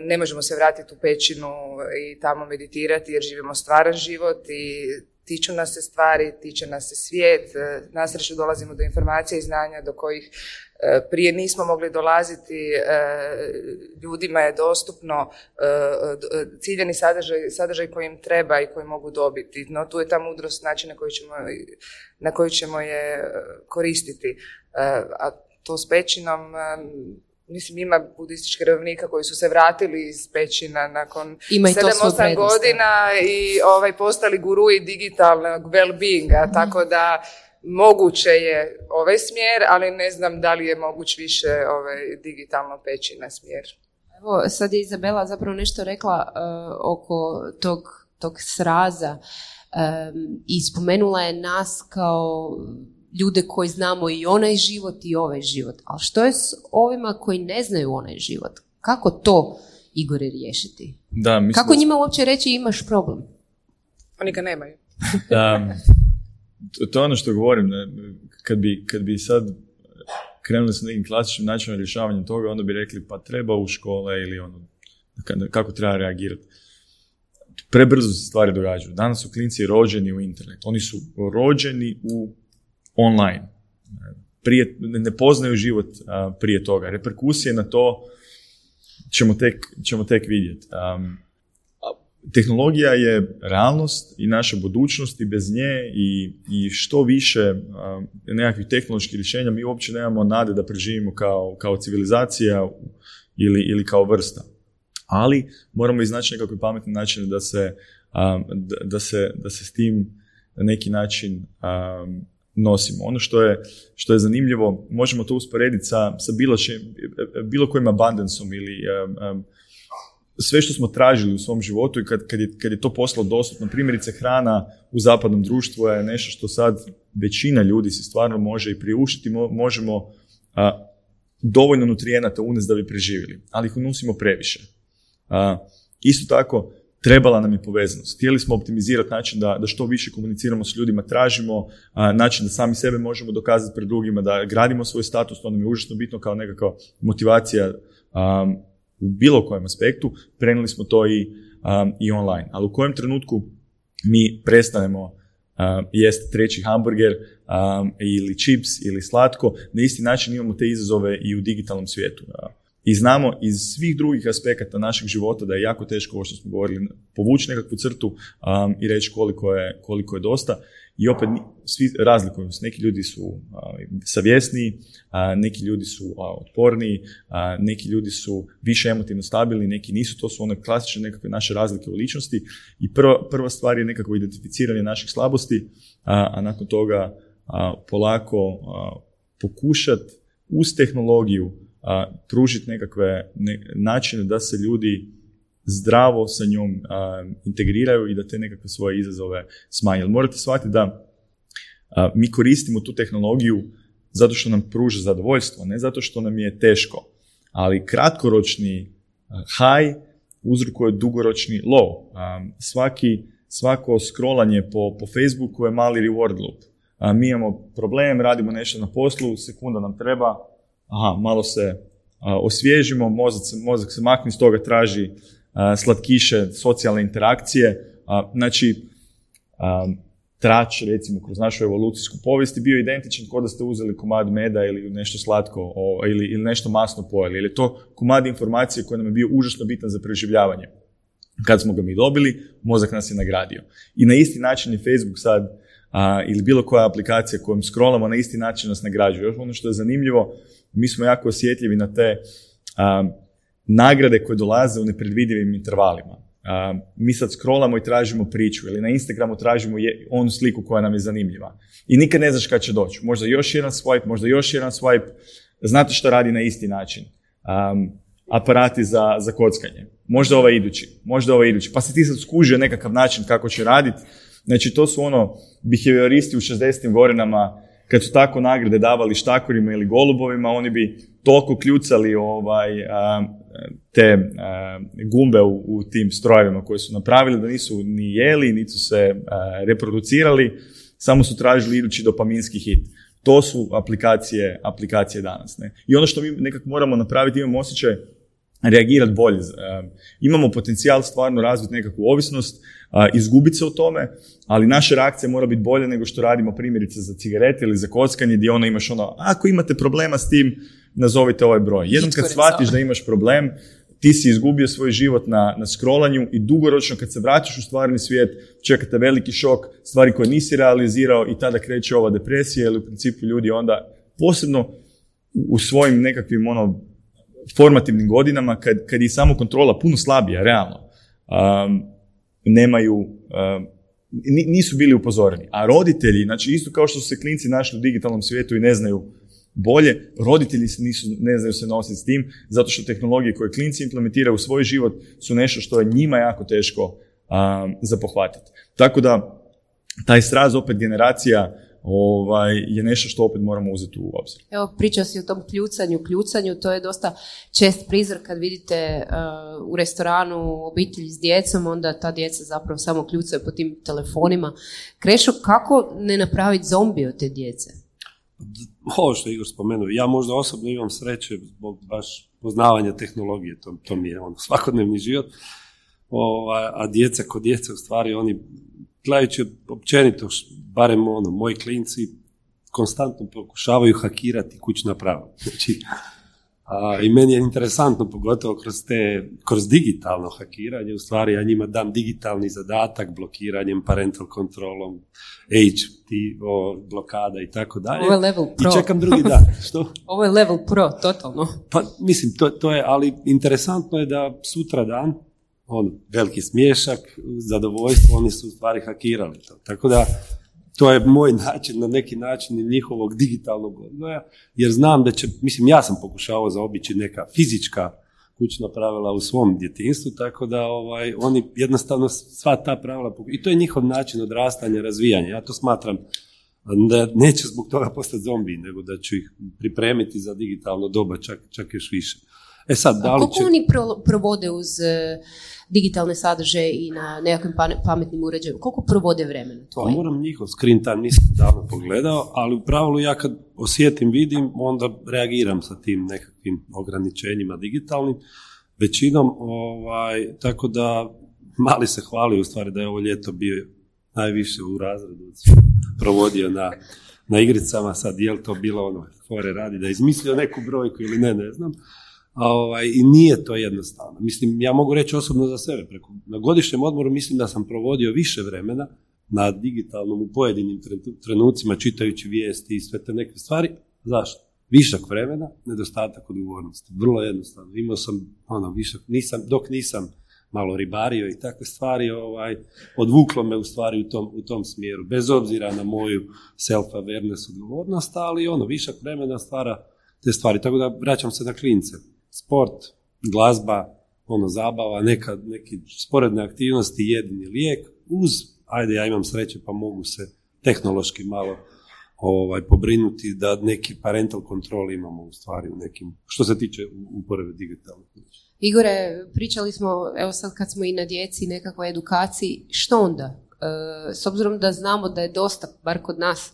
ne možemo se vratiti u pećinu i tamo meditirati jer živimo stvaran život i tiču nas se stvari, tiče nas se svijet, e, na sreću dolazimo do informacija i znanja do kojih e, prije nismo mogli dolaziti, e, ljudima je dostupno ciljeni sadržaj, sadržaj koji im treba i koji mogu dobiti. No tu je ta mudrost način na koji ćemo, na koji ćemo je koristiti. A to s pećinom mislim ima budističkih ravnika koji su se vratili iz pećina nakon 7-8 godina i ovaj, postali gurui digitalnog well-beinga, mm. tako da moguće je ovaj smjer, ali ne znam da li je moguć više ovaj digitalno pećina smjer. Evo, sad je Izabela zapravo nešto rekla uh, oko tog, tog sraza um, i spomenula je nas kao ljude koji znamo i onaj život i ovaj život. Ali što je s ovima koji ne znaju onaj život? Kako to, Igore, riješiti? Da, mislim Kako njima uopće reći imaš problem? Oni ga nemaju. da, to je ono što govorim. Kad bi, kad bi sad krenuli s nekim klasičnim načinom rješavanja toga, onda bi rekli pa treba u škole ili ono, kako treba reagirati. Prebrzo se stvari događaju. Danas su klinci rođeni u internet. Oni su rođeni u online. prije, ne poznaju život prije toga. Reperkusije na to ćemo tek, ćemo tek vidjeti. tehnologija je realnost i naša budućnost i bez nje i, i što više nekakvih tehnoloških rješenja mi uopće nemamo nade da preživimo kao, kao civilizacija ili, ili kao vrsta. Ali moramo iznaći nekakve pametne načine da se, da, se, da se s tim na neki način nosimo. Ono što je, što je zanimljivo, možemo to usporediti sa, sa bilo, bilo kojim abundanceom ili sve što smo tražili u svom životu i kad, kad, je, kad je to postalo dostupno, primjerice hrana u zapadnom društvu je nešto što sad većina ljudi si stvarno može i priuštiti, možemo a, dovoljno nutrijenata unes da bi preživjeli, ali ih unosimo previše. A, isto tako, trebala nam je povezanost. Htjeli smo optimizirati način da, da što više komuniciramo s ljudima, tražimo a, način da sami sebe možemo dokazati pred drugima, da gradimo svoj status, to nam je užasno bitno kao nekakva motivacija u bilo kojem aspektu, prenijeli smo to i, i online. Ali u kojem trenutku mi prestanemo jest treći hamburger ili čips ili slatko, na isti način imamo te izazove i u digitalnom svijetu. I znamo iz svih drugih aspekata našeg života da je jako teško, ovo što smo govorili, povući nekakvu crtu um, i reći koliko je, koliko je dosta. I opet svi razlikuju se. Neki ljudi su uh, savjesniji, neki ljudi su uh, otporniji, neki ljudi su više emotivno stabilni, neki nisu. To su one klasične nekakve naše razlike u ličnosti. I prva, prva stvar je nekako identificiranje naših slabosti, a nakon toga polako pokušati uz tehnologiju a, pružiti nekakve načine da se ljudi zdravo sa njom integriraju i da te nekakve svoje izazove smanje. morate shvatiti da mi koristimo tu tehnologiju zato što nam pruža zadovoljstvo, ne zato što nam je teško. Ali kratkoročni high uzrokuje dugoročni low. svaki, svako scrollanje po, po Facebooku je mali reward loop. mi imamo problem, radimo nešto na poslu, sekunda nam treba, aha, malo se osvježimo, mozak se, mozak se makne, iz toga traži slatkiše, socijalne interakcije. Znači, trač, recimo, kroz našu evolucijsku povijest je bio identičan kao da ste uzeli komad meda ili nešto slatko ili, ili nešto masno pojeli. Ili je to komad informacije koji nam je bio užasno bitan za preživljavanje. Kad smo ga mi dobili, mozak nas je nagradio. I na isti način je Facebook sad, ili bilo koja aplikacija kojom scrollamo, na isti način nas nagrađuje. Ono što je zanimljivo, mi smo jako osjetljivi na te nagrade koje dolaze u nepredvidivim intervalima. mi sad scrollamo i tražimo priču ili na Instagramu tražimo je, onu sliku koja nam je zanimljiva. I nikad ne znaš kad će doći. Možda još jedan swipe, možda još jedan swipe. Znate što radi na isti način. aparati za, za kockanje. Možda ovaj idući, možda ovaj idući. Pa se ti sad skužio nekakav način kako će raditi. Znači to su ono behavioristi u 60. godinama kad su tako nagrade davali štakorima ili golubovima, oni bi toliko kljucali ovaj, te gumbe u, u, tim strojevima koje su napravili da nisu ni jeli, niti su se reproducirali, samo su tražili idući dopaminski hit. To su aplikacije, aplikacije danas. Ne? I ono što mi nekako moramo napraviti, imamo osjećaj reagirati bolje. Imamo potencijal stvarno razviti nekakvu ovisnost, izgubiti se u tome, ali naša reakcija mora biti bolja nego što radimo primjerice za cigarete ili za kockanje gdje ono imaš ono, ako imate problema s tim, nazovite ovaj broj. Jednom kad shvatiš da imaš problem, ti si izgubio svoj život na, na scrollanju i dugoročno kad se vraćaš u stvarni svijet, čeka te veliki šok, stvari koje nisi realizirao i tada kreće ova depresija ili u principu ljudi onda posebno u svojim nekakvim ono formativnim godinama kad, kad je samo kontrola puno slabija, realno. Um, nemaju, um, nisu bili upozoreni. A roditelji, znači isto kao što su se klinci našli u digitalnom svijetu i ne znaju bolje, roditelji se nisu, ne znaju se nositi s tim, zato što tehnologije koje klinci implementiraju u svoj život su nešto što je njima jako teško um, za pohvatiti. Tako da, taj sraz opet generacija ovaj, je nešto što opet moramo uzeti u obzir. Evo, priča si o tom kljucanju, kljucanju, to je dosta čest prizor kad vidite uh, u restoranu obitelji s djecom, onda ta djeca zapravo samo kljucaju po tim telefonima. Krešo, kako ne napraviti zombi od te djece? Ovo što je Igor spomenuo, ja možda osobno imam sreće zbog baš poznavanja tehnologije, to, to mi je ono svakodnevni život, ovaj, a djeca kod djece u stvari oni gledajući općenito, barem ono, moji klinci konstantno pokušavaju hakirati kućna prava. Znači, a, I meni je interesantno, pogotovo kroz, te, kroz digitalno hakiranje, u stvari ja njima dam digitalni zadatak blokiranjem, parental kontrolom, HT, o, blokada i tako dalje. Ovo je level pro. I čekam drugi dan. Što? Ovo je level pro, totalno. Pa mislim, to, to je, ali interesantno je da sutra dan, on, veliki smješak, zadovoljstvo, oni su u stvari hakirali to. Tako da, to je moj način, na neki način njihovog digitalnog odgoja, jer znam da će, mislim, ja sam pokušavao zaobići neka fizička kućna pravila u svom djetinstvu, tako da ovaj, oni jednostavno sva ta pravila, i to je njihov način odrastanja, razvijanja. Ja to smatram da neće zbog toga postati zombi, nego da ću ih pripremiti za digitalno doba, čak, čak još više. E sad, da li koliko oni provode uz digitalne sadržaje i na nekakvim pametnim uređajima? Koliko provode vremena? Pa moram njihov screen time, nisam davno pogledao, ali u pravilu ja kad osjetim, vidim, onda reagiram sa tim nekakvim ograničenjima digitalnim. Većinom, ovaj, tako da mali se hvali u stvari da je ovo ljeto bio najviše u razredu provodio na, na igricama, sad je li to bilo ono, fore radi da izmislio neku brojku ili ne, ne znam ovaj, I nije to jednostavno. Mislim, ja mogu reći osobno za sebe. Preko, na godišnjem odmoru mislim da sam provodio više vremena na digitalnom u pojedinim trenucima čitajući vijesti i sve te neke stvari. Zašto? Višak vremena, nedostatak odgovornosti. Vrlo jednostavno. Imao sam ono, višak, nisam, dok nisam malo ribario i takve stvari, ovaj, odvuklo me u stvari u tom, u tom smjeru, bez obzira na moju self-awareness odgovornost, ali ono, višak vremena stvara te stvari. Tako da vraćam se na klince sport, glazba, ono, zabava, neka, neki sporedne aktivnosti, jedini lijek, uz, ajde, ja imam sreće pa mogu se tehnološki malo ovaj, pobrinuti da neki parental kontrol imamo u stvari u nekim, što se tiče uporabe digitalnih Igore, pričali smo, evo sad kad smo i na djeci nekakvoj edukaciji, što onda? E, s obzirom da znamo da je dosta, bar kod nas,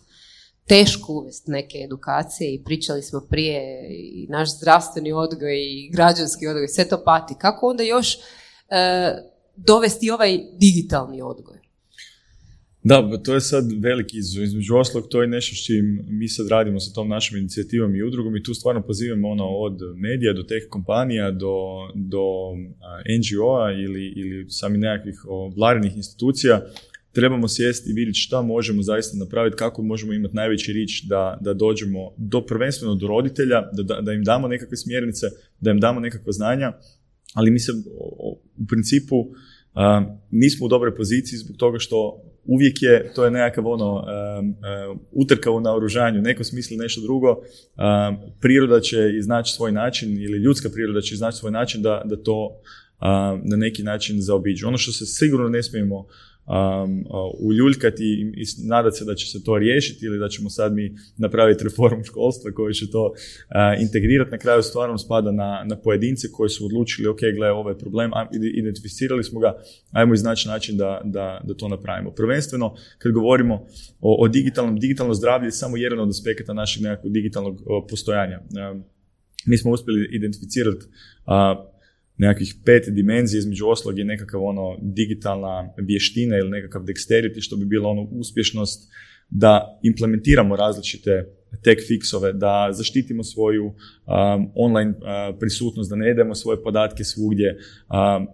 teško uvesti neke edukacije i pričali smo prije i naš zdravstveni odgoj i građanski odgoj, sve to pati. Kako onda još e, dovesti ovaj digitalni odgoj? Da, to je sad veliki izazov. Između oslog, to je nešto što mi sad radimo sa tom našom inicijativom i udrugom i tu stvarno pozivamo ono od medija do teh kompanija do, do NGO-a ili, ili sami nekakvih vladinih institucija trebamo sjesti i vidjeti šta možemo zaista napraviti, kako možemo imati najveći rič da, da dođemo do prvenstveno do roditelja, da, da, im damo nekakve smjernice, da im damo nekakva znanja, ali mi se u principu nismo u dobroj poziciji zbog toga što uvijek je, to je nekakav ono, utrka u naoružanju, neko smisli nešto drugo, priroda će iznaći svoj način ili ljudska priroda će iznaći svoj način da, da to na neki način zaobiđu. Ono što se sigurno ne smijemo um, uljuljkati i, nadati se da će se to riješiti ili da ćemo sad mi napraviti reformu školstva koji će to uh, integrirati. Na kraju stvarno spada na, na pojedince koji su odlučili, ok, gle, ovaj problem, identificirali smo ga, ajmo iznaći način da, da, da to napravimo. Prvenstveno, kad govorimo o, o digitalnom, digitalno zdravlje je samo jedan od aspekata našeg nekakvog digitalnog postojanja. Um, mi smo uspjeli identificirati uh, nekakvih pet dimenzija, između oslog je nekakav ono digitalna vještina ili nekakav dexterity, što bi bilo ono uspješnost da implementiramo različite tech fixove, da zaštitimo svoju um, online uh, prisutnost, da ne jedemo svoje podatke svugdje. Um,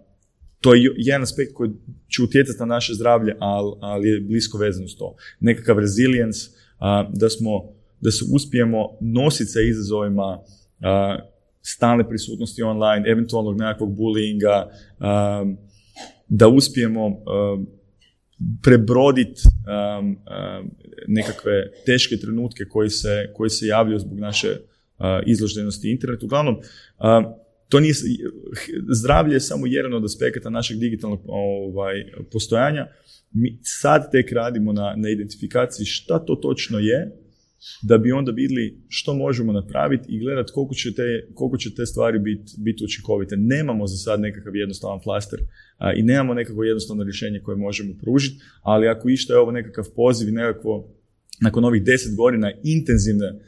to je jedan aspekt koji će utjecati na naše zdravlje, ali, ali je blisko vezan s to. Nekakav resilience, uh, da smo, da se uspijemo nositi sa izazovima uh, stalne prisutnosti online, eventualnog nekakvog bullyinga, um, da uspijemo um, prebroditi um, um, nekakve teške trenutke koji se, koji se javljaju zbog naše uh, izloženosti internetu. Uglavnom, um, to nije, zdravlje je samo jedan od aspekata našeg digitalnog ovaj, postojanja. Mi sad tek radimo na, na identifikaciji šta to točno je, da bi onda vidjeli što možemo napraviti i gledati koliko će te, koliko će te stvari biti bit učinkovite. Nemamo za sad nekakav jednostavan flaster i nemamo nekakvo jednostavno rješenje koje možemo pružiti, ali ako išta je ovo nekakav poziv i nekakvo nakon ovih deset godina intenzivne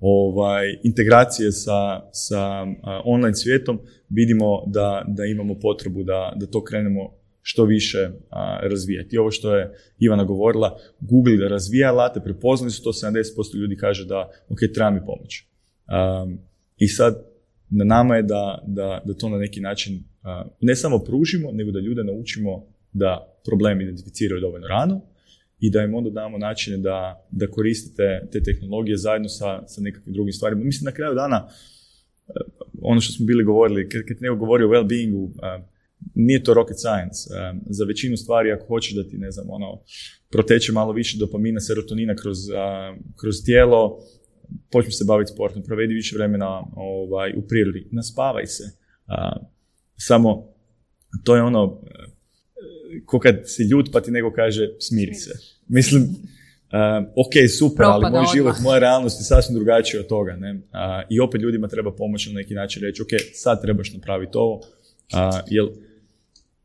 ovaj, integracije sa, sa online svijetom, vidimo da, da imamo potrebu da, da to krenemo što više razvijati. Ovo što je Ivana govorila, Google da razvija alate, prepoznali su to, 70% ljudi kaže da ok, treba mi pomoć. I sad na nama je da, da, da to na neki način ne samo pružimo, nego da ljude naučimo da problem identificiraju dovoljno rano i da im onda damo načine da, da koristite te tehnologije zajedno sa, sa nekakvim drugim stvarima. Mislim, na kraju dana, ono što smo bili govorili, kad, kad neko govori o well-beingu, e, nije to rocket science. E, za većinu stvari, ako hoćeš da ti, ne znam, ono, proteče malo više dopamina, serotonina kroz, kroz tijelo, počni se baviti sportom, provedi više vremena ovaj, u prirodi, naspavaj se. samo, to je ono, ko kad si ljut pa ti nego kaže smiri se. Mislim, uh, ok, super, ali moj život, moja realnost je sasvim drugačija od toga. Ne? Uh, I opet ljudima treba pomoći na neki način reći, ok, sad trebaš napraviti ovo. Uh, jel,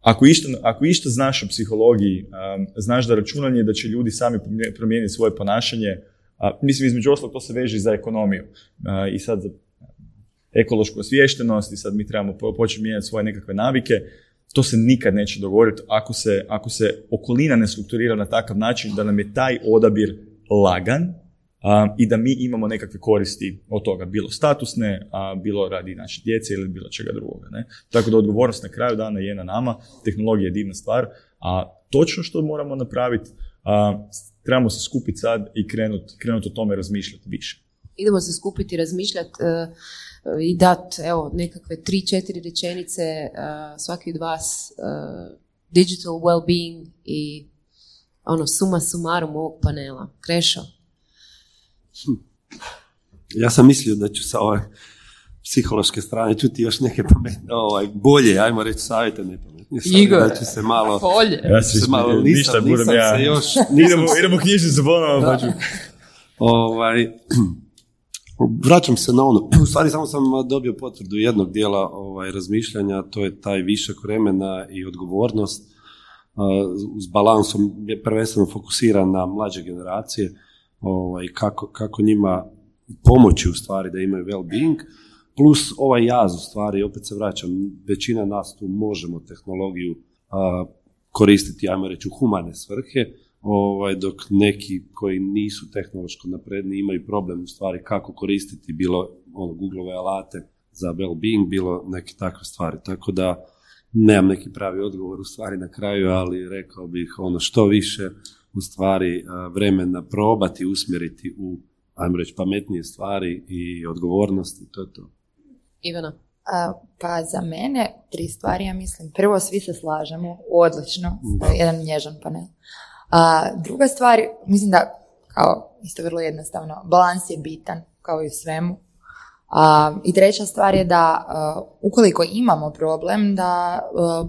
ako išta, ako išta znaš o psihologiji, um, znaš da računanje da će ljudi sami promijeniti svoje ponašanje, mislim, između ostalog to se veže za ekonomiju. I sad za ekološku osviještenost i sad mi trebamo početi mijenjati svoje nekakve navike to se nikad neće dogoditi ako se, ako se okolina ne strukturira na takav način da nam je taj odabir lagan i da mi imamo nekakve koristi od toga, bilo statusne, a bilo radi naše djece ili bilo čega drugoga. Ne? Tako da odgovornost na kraju dana je na nama, tehnologija je divna stvar, a točno što moramo napraviti, a, trebamo se skupiti sad i krenuti krenut o tome razmišljati više. Idemo se skupiti i razmišljati. E, i dat evo nekakve tri, četiri rečenice uh, svaki od vas uh, digital well-being i ono suma sumarum ovog panela. Krešo? Hm. Ja sam mislio da ću sa ove psihološke strane čuti još neke pametne, ovaj, bolje, ajmo reći savjete ne pametne. Igor, da ću se malo, bolje. Ja se malo, nisam, ništa nisam ja. se još... Nisam idemo, idemo knjižnicu ponovno, pa ću. Ovaj, Vraćam se na ono, u stvari samo sam dobio potvrdu jednog dijela ovaj, razmišljanja, to je taj višak vremena i odgovornost uz balansom je prvenstveno fokusiran na mlađe generacije, ovaj, kako, kako njima pomoći u stvari da imaju well-being, plus ovaj jaz u stvari, opet se vraćam, većina nas tu možemo tehnologiju koristiti, ajmo reći, u humane svrhe, ovaj, dok neki koji nisu tehnološko napredni imaju problem u stvari kako koristiti bilo ono, Google alate za well-being, bilo neke takve stvari. Tako da nemam neki pravi odgovor u stvari na kraju, ali rekao bih ono što više u stvari vremena probati usmjeriti u ajmo reći pametnije stvari i odgovornosti, to je to. Ivana? pa za mene tri stvari, ja mislim. Prvo, svi se slažemo, odlično, jedan nježan panel. A druga stvar, mislim da, kao isto vrlo jednostavno, balans je bitan, kao i u svemu. A, I treća stvar je da ukoliko imamo problem, da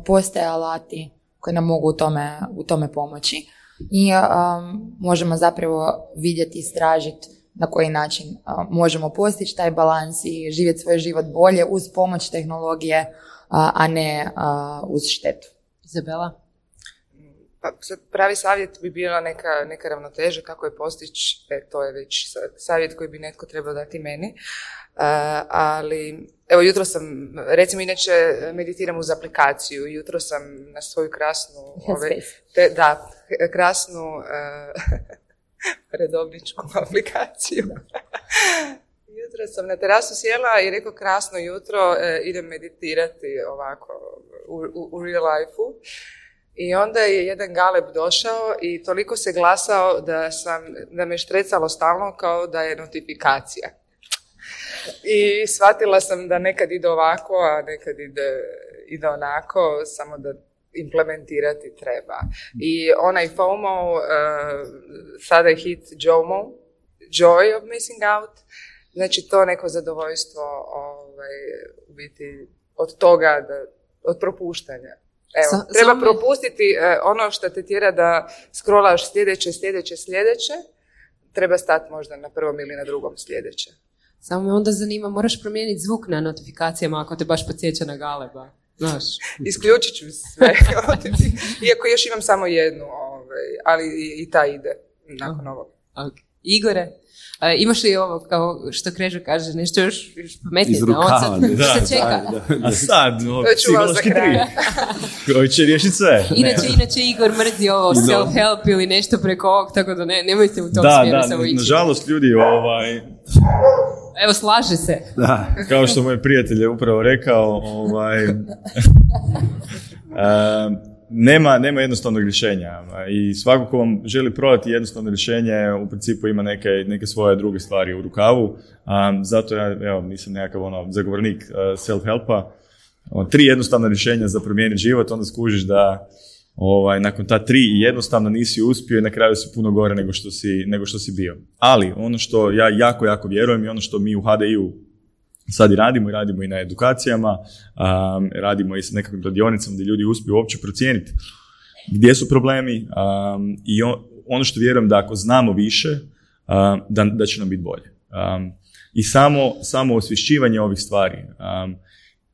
postoje alati koji nam mogu u tome, u tome pomoći i možemo zapravo vidjeti, istražiti na koji način možemo postići taj balans i živjeti svoj život bolje uz pomoć tehnologije, a ne uz štetu. Izabela? Pa pravi savjet bi bila neka, neka ravnoteža kako je postići, e, to je već savjet koji bi netko trebao dati meni. E, ali, evo, jutro sam, recimo inače meditiram uz aplikaciju, jutro sam na svoju krasnu, ove, te, da, krasnu uh, redovničku aplikaciju. jutro sam na terasu sjela i rekao krasno jutro, idem meditirati ovako u, u, u real life-u. I onda je jedan galeb došao i toliko se glasao da, sam, da me štrecalo stalno kao da je notifikacija. I shvatila sam da nekad ide ovako, a nekad ide, ide onako, samo da implementirati treba. I onaj FOMO, uh, sada je hit JOMO, Joy of Missing Out, znači to neko zadovoljstvo ovaj, biti od toga, da, od propuštanja. Evo, treba propustiti e, ono što te tjera da scrollaš sljedeće, sljedeće, sljedeće. Treba stati možda na prvom ili na drugom sljedeće. Samo me onda zanima, moraš promijeniti zvuk na notifikacijama ako te baš podsjeća na galeba. Znaš. Isključit ću sve. Iako još imam samo jednu, ovaj, ali i, ta ide nakon ovog. Okay. Igore, imaš li ovo, kao što Krežo kaže, nešto još, još pametnije? Iz rukava. Da, da, se čeka. Da, da, A sad, za psihološki tri. Koji će riješiti sve. Inače, inače Igor mrzi ovo self-help ili nešto preko ovog, tako da ne, nemojte u tom Da, smjeru da, samo ići. nažalost ljudi, ovaj, Evo, slaže se. da. kao što moj prijatelj je upravo rekao, ovaj, em, nema, nema jednostavnog rješenja i svako ko vam želi prodati jednostavno rješenje u principu ima neke, neke svoje druge stvari u rukavu, a, zato ja evo, nisam nekakav ono, zagovornik uh, self-helpa. O, Tri jednostavna rješenja za promijeniti život, onda skužiš da ovaj, nakon ta tri jednostavno nisi uspio i na kraju si puno gore nego što si, nego što si bio. Ali ono što ja jako, jako vjerujem i ono što mi u HDI-u sad i radimo i radimo i na edukacijama, um, radimo i sa nekakvim radionicama gdje ljudi uspiju uopće procijeniti gdje su problemi um, i on- ono što vjerujem da ako znamo više, um, da, da će nam biti bolje. Um, I samo, samo osvješćivanje ovih stvari, um,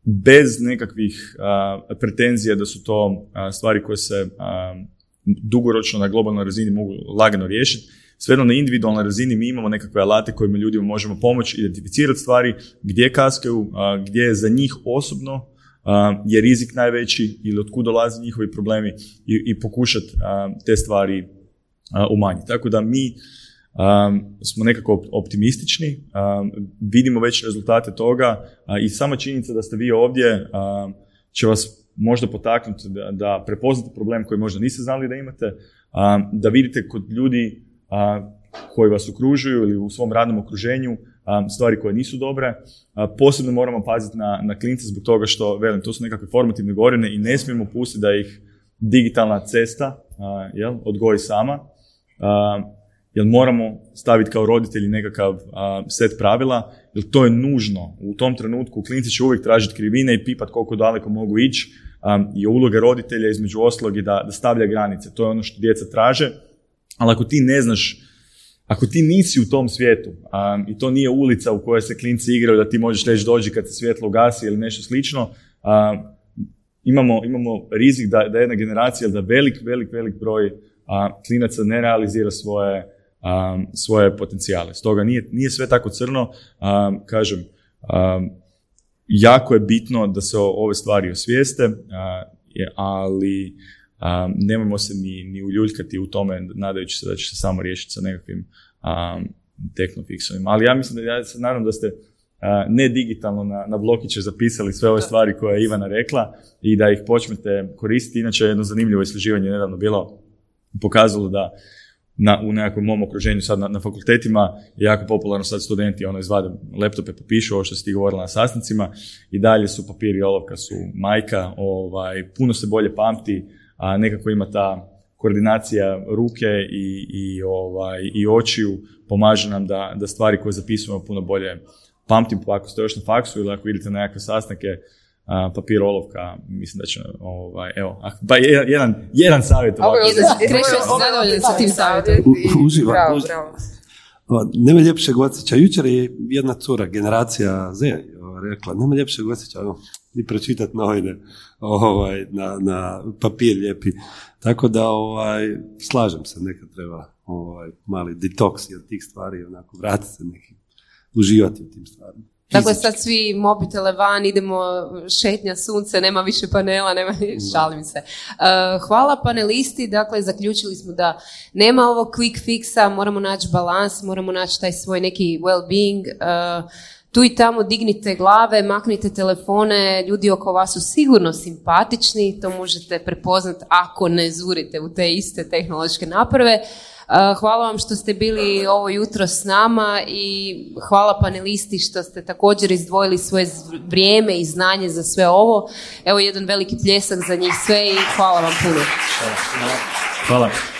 bez nekakvih uh, pretenzija da su to uh, stvari koje se dugoročno na globalnoj razini mogu lagano riješiti, svejedno na individualnoj razini mi imamo nekakve alate kojima ljudima možemo pomoći identificirati stvari, gdje kaskaju, gdje je za njih osobno je rizik najveći ili otkud dolaze njihovi problemi i, i pokušati te stvari umanjiti. Tako da mi a, smo nekako op- optimistični, a, vidimo već rezultate toga a, i sama činjenica da ste vi ovdje a, će vas možda potaknuti da, da prepoznate problem koji možda niste znali da imate, a, da vidite kod ljudi a, koji vas okružuju ili u svom radnom okruženju stvari koje nisu dobre. Posebno moramo paziti na, na klince zbog toga što, velim, to su nekakve formativne godine i ne smijemo pustiti da ih digitalna cesta jel, odgoji sama. Jer moramo staviti kao roditelji nekakav set pravila, jer to je nužno. U tom trenutku klinci će uvijek tražiti krivine i pipat koliko daleko mogu ići i uloga roditelja između ostalog da, da stavlja granice. To je ono što djeca traže, ali ako ti ne znaš ako ti nisi u tom svijetu a, i to nije ulica u kojoj se klinci igraju da ti možeš reći dođi kad se svjetlo ugasi ili nešto slično, a, imamo, imamo rizik da, da jedna generacija, da velik, velik, velik broj a, klinaca ne realizira svoje, a, svoje potencijale. Stoga nije, nije sve tako crno, a, kažem, jako je bitno da se ove stvari osvijeste, ali a, nemojmo se ni, ni uljuljkati u tome nadajući se da će se samo riješiti sa nekakvim a, tehnofixovima. Ali ja mislim da ja se nadam da ste a, ne digitalno na, na blokiće zapisali sve ove stvari koje je Ivana rekla i da ih počnete koristiti. Inače, jedno zanimljivo istraživanje je nedavno bilo pokazalo da na, u nekakvom mom okruženju sad na, na fakultetima je jako popularno sad studenti ono izvade laptope, popišu ovo što si ti govorila na sastancima i dalje su papir i olovka su majka, ovaj, puno se bolje pamti, a nekako ima ta koordinacija ruke i, i, ovaj, i očiju pomaže nam da, da stvari koje zapisujemo puno bolje pamtim, pa ako ste još na faksu ili ako idete na nekakve sastanke, a, papir, olovka, mislim da će, ovaj, evo, ah, ba, jedan, jedan, jedan savjet Ovo je ovako. je zadovoljan sa tim savjetom? savjet i U- uživam, Bravo, uživam. bravo. O, Nema ljepšeg osjećaja. Jučer je jedna cura, generacija Z, rekla, nema ljepšeg osjećaja, ni pročitati novine ovaj, na, na papir lijepi. Tako da ovaj, slažem se, nekad treba ovaj, mali detoks od tih stvari, onako vratiti se neki, uživati u tim stvarima. Fizički. sad svi mobitele van, idemo šetnja sunce, nema više panela, nema, šalim se. Uh, hvala panelisti, dakle, zaključili smo da nema ovog quick fixa, moramo naći balans, moramo naći taj svoj neki well-being, uh, tu i tamo dignite glave, maknite telefone, ljudi oko vas su sigurno simpatični, to možete prepoznati ako ne zurite u te iste tehnološke naprave. Uh, Hvala vam što ste bili ovo jutro s nama i hvala panelisti što ste također izdvojili svoje vrijeme i znanje za sve ovo. Evo jedan veliki pljesak za njih sve i hvala vam puno. Hvala.